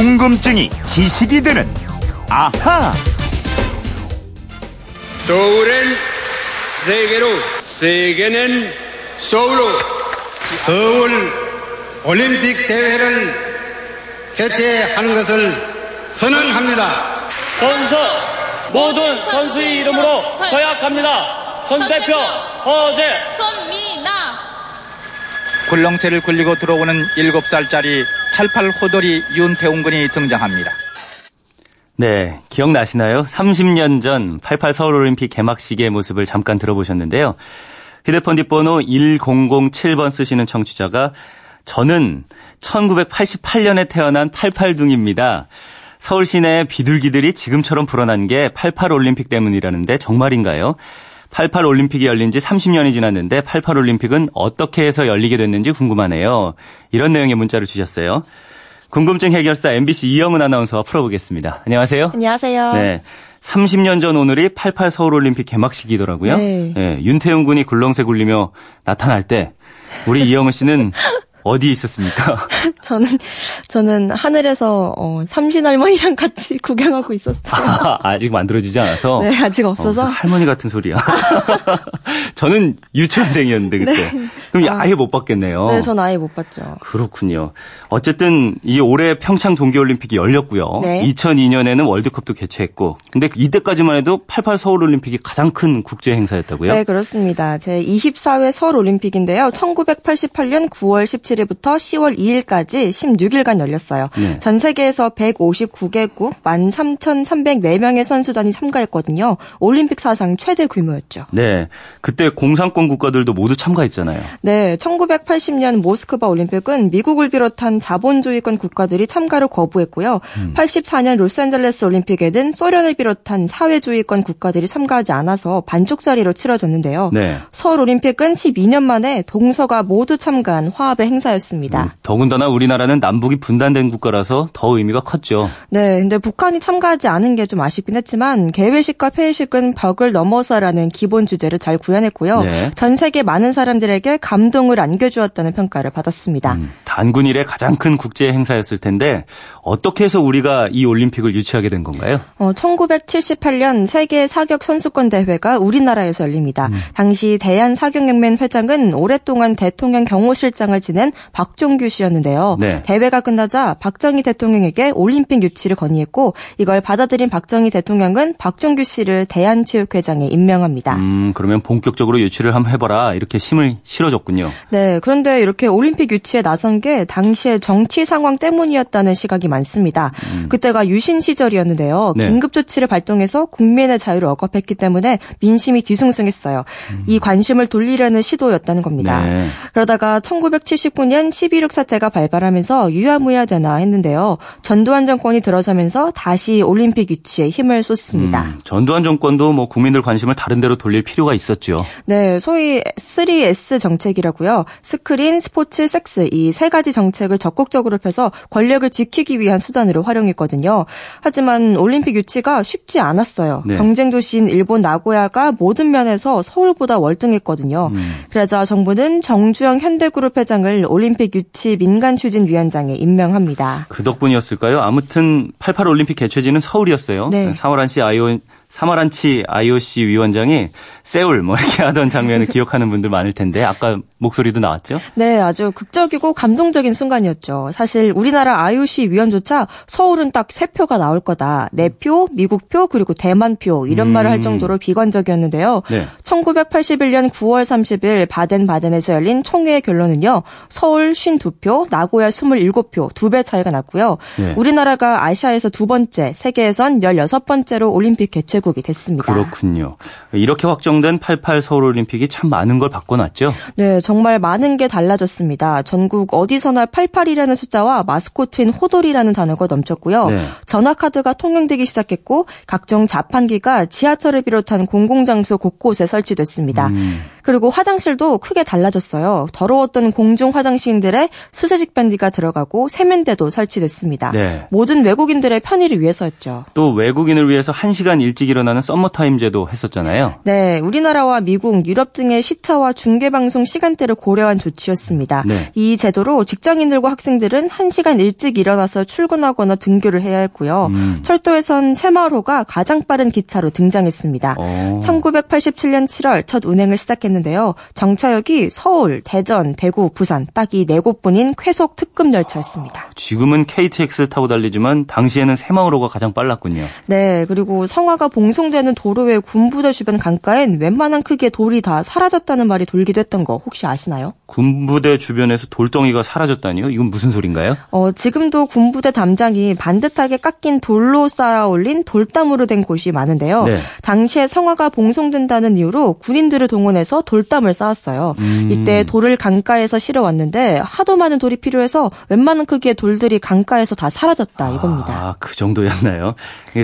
궁금증이 지식이 되는 아하. 서울은 세계로, 세계는 서울로. 서울 올림픽 대회를 개최하는 것을 선언합니다. 선수 모든 선수의 이름으로 서약합니다. 선대표 허재 손미나 굴렁쇠를 굴리고 들어오는 7살짜리 88 호돌이 윤태웅 군이 등장합니다. 네, 기억나시나요? 30년 전 88 서울올림픽 개막식의 모습을 잠깐 들어보셨는데요. 휴대폰 뒷번호 1007번 쓰시는 청취자가 저는 1988년에 태어난 88둥입니다. 서울 시내 비둘기들이 지금처럼 불어난 게 88 올림픽 때문이라는데 정말인가요? 88 올림픽이 열린 지 30년이 지났는데 88 올림픽은 어떻게 해서 열리게 됐는지 궁금하네요. 이런 내용의 문자를 주셨어요. 궁금증 해결사 MBC 이영은 아나운서와 풀어보겠습니다. 안녕하세요. 안녕하세요. 네. 30년 전 오늘이 88 서울올림픽 개막식이더라고요. 네. 네, 윤태용 군이 굴렁쇠 굴리며 나타날 때 우리 이영은 씨는 어디에 있었습니까? 저는 저는 하늘에서 어, 삼신 할머니랑 같이 구경하고 있었어요. 아, 아직 만들어지지 않아서. 네, 아직 없어서. 어, 할머니 같은 소리야. 저는 유치원생이었는데 그때. 그럼 아예 못 봤겠네요. 네, 전 아예 못 봤죠. 그렇군요. 어쨌든 이 올해 평창 동계올림픽이 열렸고요. 네. 2002년에는 월드컵도 개최했고. 근데 이때까지만 해도 88 서울올림픽이 가장 큰 국제 행사였다고요? 네, 그렇습니다. 제 24회 서울 올림픽인데요. 1988년 9월 17일 부터 10월 2일까지 16일간 열렸어요. 네. 전 세계에서 159개국 13,304명의 선수단이 참가했거든요. 올림픽 사상 최대 규모였죠. 네. 그때 공산권 국가들도 모두 참가했잖아요. 네, 1980년 모스크바 올림픽은 미국을 비롯한 자본주의권 국가들이 참가를 거부했고요. 음. 84년 로스앤젤레스 올림픽에는 소련을 비롯한 사회주의권 국가들이 참가하지 않아서 반쪽짜리로 치러졌는데요. 네. 서울 올림픽은 12년 만에 동서가 모두 참가한 화합의 행사 였습니다. 음, 더군다나 우리나라는 남북이 분단된 국가라서 더 의미가 컸죠. 네, 근데 북한이 참가하지 않은 게 좀 아쉽긴 했지만 개회식과 폐회식은 벽을 넘어서라는 기본 주제를 잘 구현했고요. 네. 전 세계 많은 사람들에게 감동을 안겨주었다는 평가를 받았습니다. 음, 단군 일의 가장 큰 국제 행사였을 텐데 어떻게 해서 우리가 이 올림픽을 유치하게 된 건가요? 어, 1978년 세계 사격 선수권 대회가 우리나라에서 열립니다. 음. 당시 대한 사격연맹 회장은 오랫동안 대통령 경호실장을 지낸 박종규 씨였는데요. 네. 대회가 끝나자 박정희 대통령에게 올림픽 유치를 건의했고 이걸 받아들인 박정희 대통령은 박종규 씨를 대한체육회장에 임명합니다. 음, 그러면 본격적으로 유치를 한번 해봐라 이렇게 힘을 실어줬군요. 네, 그런데 이렇게 올림픽 유치에 나선 게 당시의 정치 상황 때문이었다는 시각이 많습니다. 그때가 유신 시절이었는데요. 음. 네. 긴급 조치를 발동해서 국민의 자유를 억압했기 때문에 민심이 뒤숭숭했어요. 이 관심을 돌리려는 시도였다는 겁니다. 음. 네. 그러다가 1979 년11.6 사태가 발발하면서 유야무야 되나 했는데요. 전두환 정권이 들어서면서 다시 올림픽 유치에 힘을 쏟습니다. 음, 전두환 정권도 뭐 국민들 관심을 다른 데로 돌릴 필요가 있었죠. 네, 소위 3S 정책이라고요. 스크린, 스포츠, 섹스 이 세 가지 정책을 적극적으로 펴서 권력을 지키기 위한 수단으로 활용했거든요. 하지만 올림픽 유치가 쉽지 않았어요. 네. 경쟁 도시인 일본 나고야가 모든 면에서 서울보다 월등했거든요. 음. 그러자 정부는 정주영 현대그룹 회장을 올림픽 유치 민간 추진 위원장에 임명합니다. 그 덕분이었을까요? 아무튼 88 올림픽 개최지는 서울이었어요. 네. 사마란치 아이오 사마란치 IOC 위원장이 세울 뭐 이렇게 하던 장면을 기억하는 분들 많을 텐데 아까 목소리도 나왔죠? 네, 아주 극적이고 감동적인 순간이었죠. 사실 우리나라 IOC 위원조차 서울은 딱 세 표가 나올 거다. 내 표, 미국 표, 그리고 대만 표 이런 음. 말을 할 정도로 비관적이었는데요. 네. 1981년 9월 30일 바덴바덴에서 열린 총회의 결론은요. 서울 52표, 나고야 27표, 두 배 차이가 났고요. 네. 우리나라가 아시아에서 두 번째, 세계에선 16번째로 올림픽 개최 국이 됐습니다. 그렇군요. 이렇게 확정된 88 서울올림픽이 참 많은 걸 바꿔놨죠? 네, 정말 많은 게 달라졌습니다. 전국 어디서나 88이라는 숫자와 마스코트인 호돌이라는 단어가 넘쳤고요. 네. 전화카드가 통용되기 시작했고 각종 자판기가 지하철을 비롯한 공공장소 곳곳에 설치됐습니다. 음. 그리고 화장실도 크게 달라졌어요. 더러웠던 공중 화장실들에 수세식 밴드가 들어가고 세면대도 설치됐습니다. 네. 모든 외국인들의 편의를 위해서였죠. 또 외국인을 위해서 1시간 일찍 일어나는 썸머타임 제도 했었잖아요. 네, 우리나라와 미국, 유럽 등의 시차와 중계방송 시간대를 고려한 조치였습니다. 네. 이 제도로 직장인들과 학생들은 1시간 일찍 일어나서 출근하거나 등교를 해야 했고요. 음. 철도에선 새마을호가 가장 빠른 기차로 등장했습니다. 어. 1987년 7월 첫 운행을 시작했는데 요. 정차역이 서울, 대전, 대구, 부산 딱 이 네 곳뿐인 쾌속 특급 열차였습니다. 지금은 KTX 타고 달리지만 당시에는 새마을호가 가장 빨랐군요. 네, 그리고 성화가 봉송되는 도로의 군부대 주변 강가엔 웬만한 크기의 돌이 다 사라졌다는 말이 돌기도 했던 거 혹시 아시나요? 군부대 주변에서 돌덩이가 사라졌다니요? 이건 무슨 소린가요? 어, 지금도 군부대 담장이 반듯하게 깎인 돌로 쌓아 올린 돌담으로 된 곳이 많은데요. 네. 당시에 성화가 봉송된다는 이유로 군인들을 동원해서 돌담을 쌓았어요. 음. 이때 돌을 강가에서 실어 왔는데 하도 많은 돌이 필요해서 웬만한 크기의 돌들이 강가에서 다 사라졌다 이겁니다. 아, 그 정도였나요?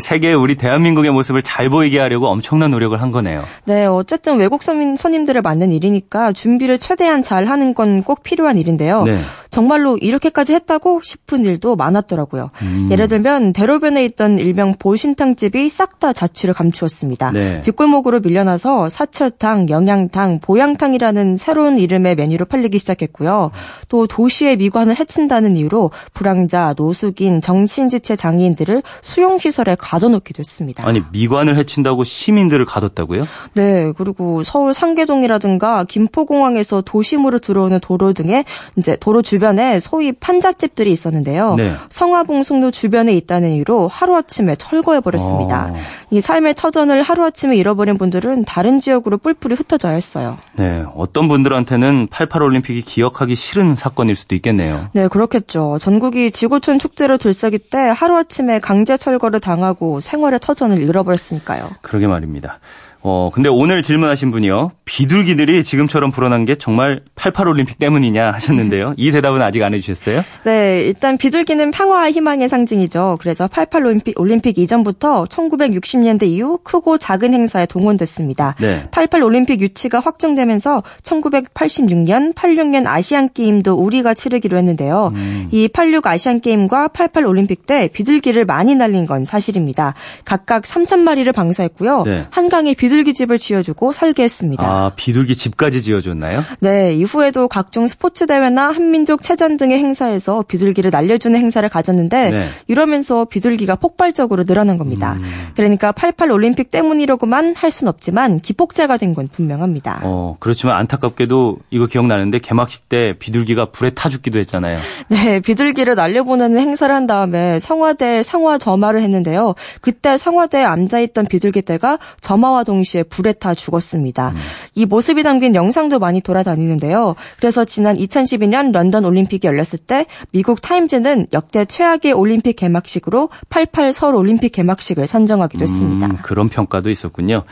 세계에 우리 대한민국의 모습을 잘 보이게 하려고 엄청난 노력을 한 거네요. 네, 어쨌든 외국 손님, 손님들을 맞는 일이니까 준비를 최대한 잘 하는 건 꼭 필요한 일인데요. 네. 정말로 이렇게까지 했다고 싶은 일도 많았더라고요. 음. 예를 들면 대로변에 있던 일명 보신탕집이 싹 다 자취를 감추었습니다. 네. 뒷골목으로 밀려나서 사철탕, 영양탕, 보양탕이라는 새로운 이름의 메뉴로 팔리기 시작했고요. 또 도시의 미관을 해친다는 이유로 불황자, 노숙인, 정신지체 장애인들을 수용시설에 가둬놓기도 했습니다. 아니, 미관을 해친다고 시민들을 가뒀다고요? 네, 그리고 서울 상계동이라든가 김포공항에서 도심으로 들어오는 도로 등의 이제 도로 주변 에 소위 판잣집들이 있었는데요. 네. 성화봉송로 주변에 있다는 이유로 하루아침에 철거해 버렸습니다. 어. 이 삶의 터전을 하루아침에 잃어버린 분들은 다른 지역으로 뿔뿔이 흩어져야 했어요. 네, 어떤 분들한테는 88올림픽이 기억하기 싫은 사건일 수도 있겠네요. 네, 그렇겠죠. 전국이 지구촌 축제를 들썩일 때 하루아침에 강제 철거를 당하고 생활의 터전을 잃어버렸으니까요. 그러게 말입니다. 어, 근데 오늘 질문하신 분이요. 비둘기들이 지금처럼 불어난 게 정말 88올림픽 때문이냐 하셨는데요. 이 대답은 아직 안 해주셨어요? 네, 일단 비둘기는 평화와 희망의 상징이죠. 그래서 88 올림픽, 올림픽 이전부터 1960년대 이후 크고 작은 행사에 동원됐습니다. 네. 88 올림픽 유치가 확정되면서 1986년, 86년 아시안 게임도 우리가 치르기로 했는데요. 음. 이86 아시안 게임과 88 올림픽 때 비둘기를 많이 날린 건 사실입니다. 각각 3천 마리를 방사했고요. 네. 한강에 비 둘기 집을 지어주고 설계했습니다. 아, 비둘기 집까지 지어줬나요? 네, 이후에도 각종 스포츠 대회나 한민족 체전 등의 행사에서 비둘기를 날려주는 행사를 가졌는데 네. 이러면서 비둘기가 폭발적으로 늘어난 겁니다. 음. 그러니까 88 올림픽 때문이라고만 할 순 없지만 기폭제가 된 건 분명합니다. 어, 그렇지만 안타깝게도 이거 기억나는데 개막식 때 비둘기가 불에 타 죽기도 했잖아요. 네, 비둘기를 날려보내는 행사를 한 다음에 성화대 상화 점화를 했는데요. 그때 성화대에 앉아 있던 비둘기 떼가 점화와 동 시에 불에 타 죽었습니다. 이 모습이 담긴 영상도 많이 돌아다니는데요. 그래서 지난 2012년 런던 올림픽이 열렸을 때 미국 타임즈는 역대 최악의 올림픽 개막식으로 88 서울 올림픽 개막식을 선정하기도 했습니다. 음, 그런 평가도 있었군요.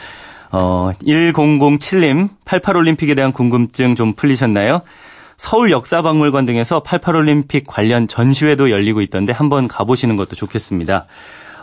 어, 1007님, 88올림픽에 대한 궁금증 좀 풀리셨나요? 서울 역사박물관 등에서 88올림픽 관련 전시회도 열리고 있던데 한번 가보시는 것도 좋겠습니다.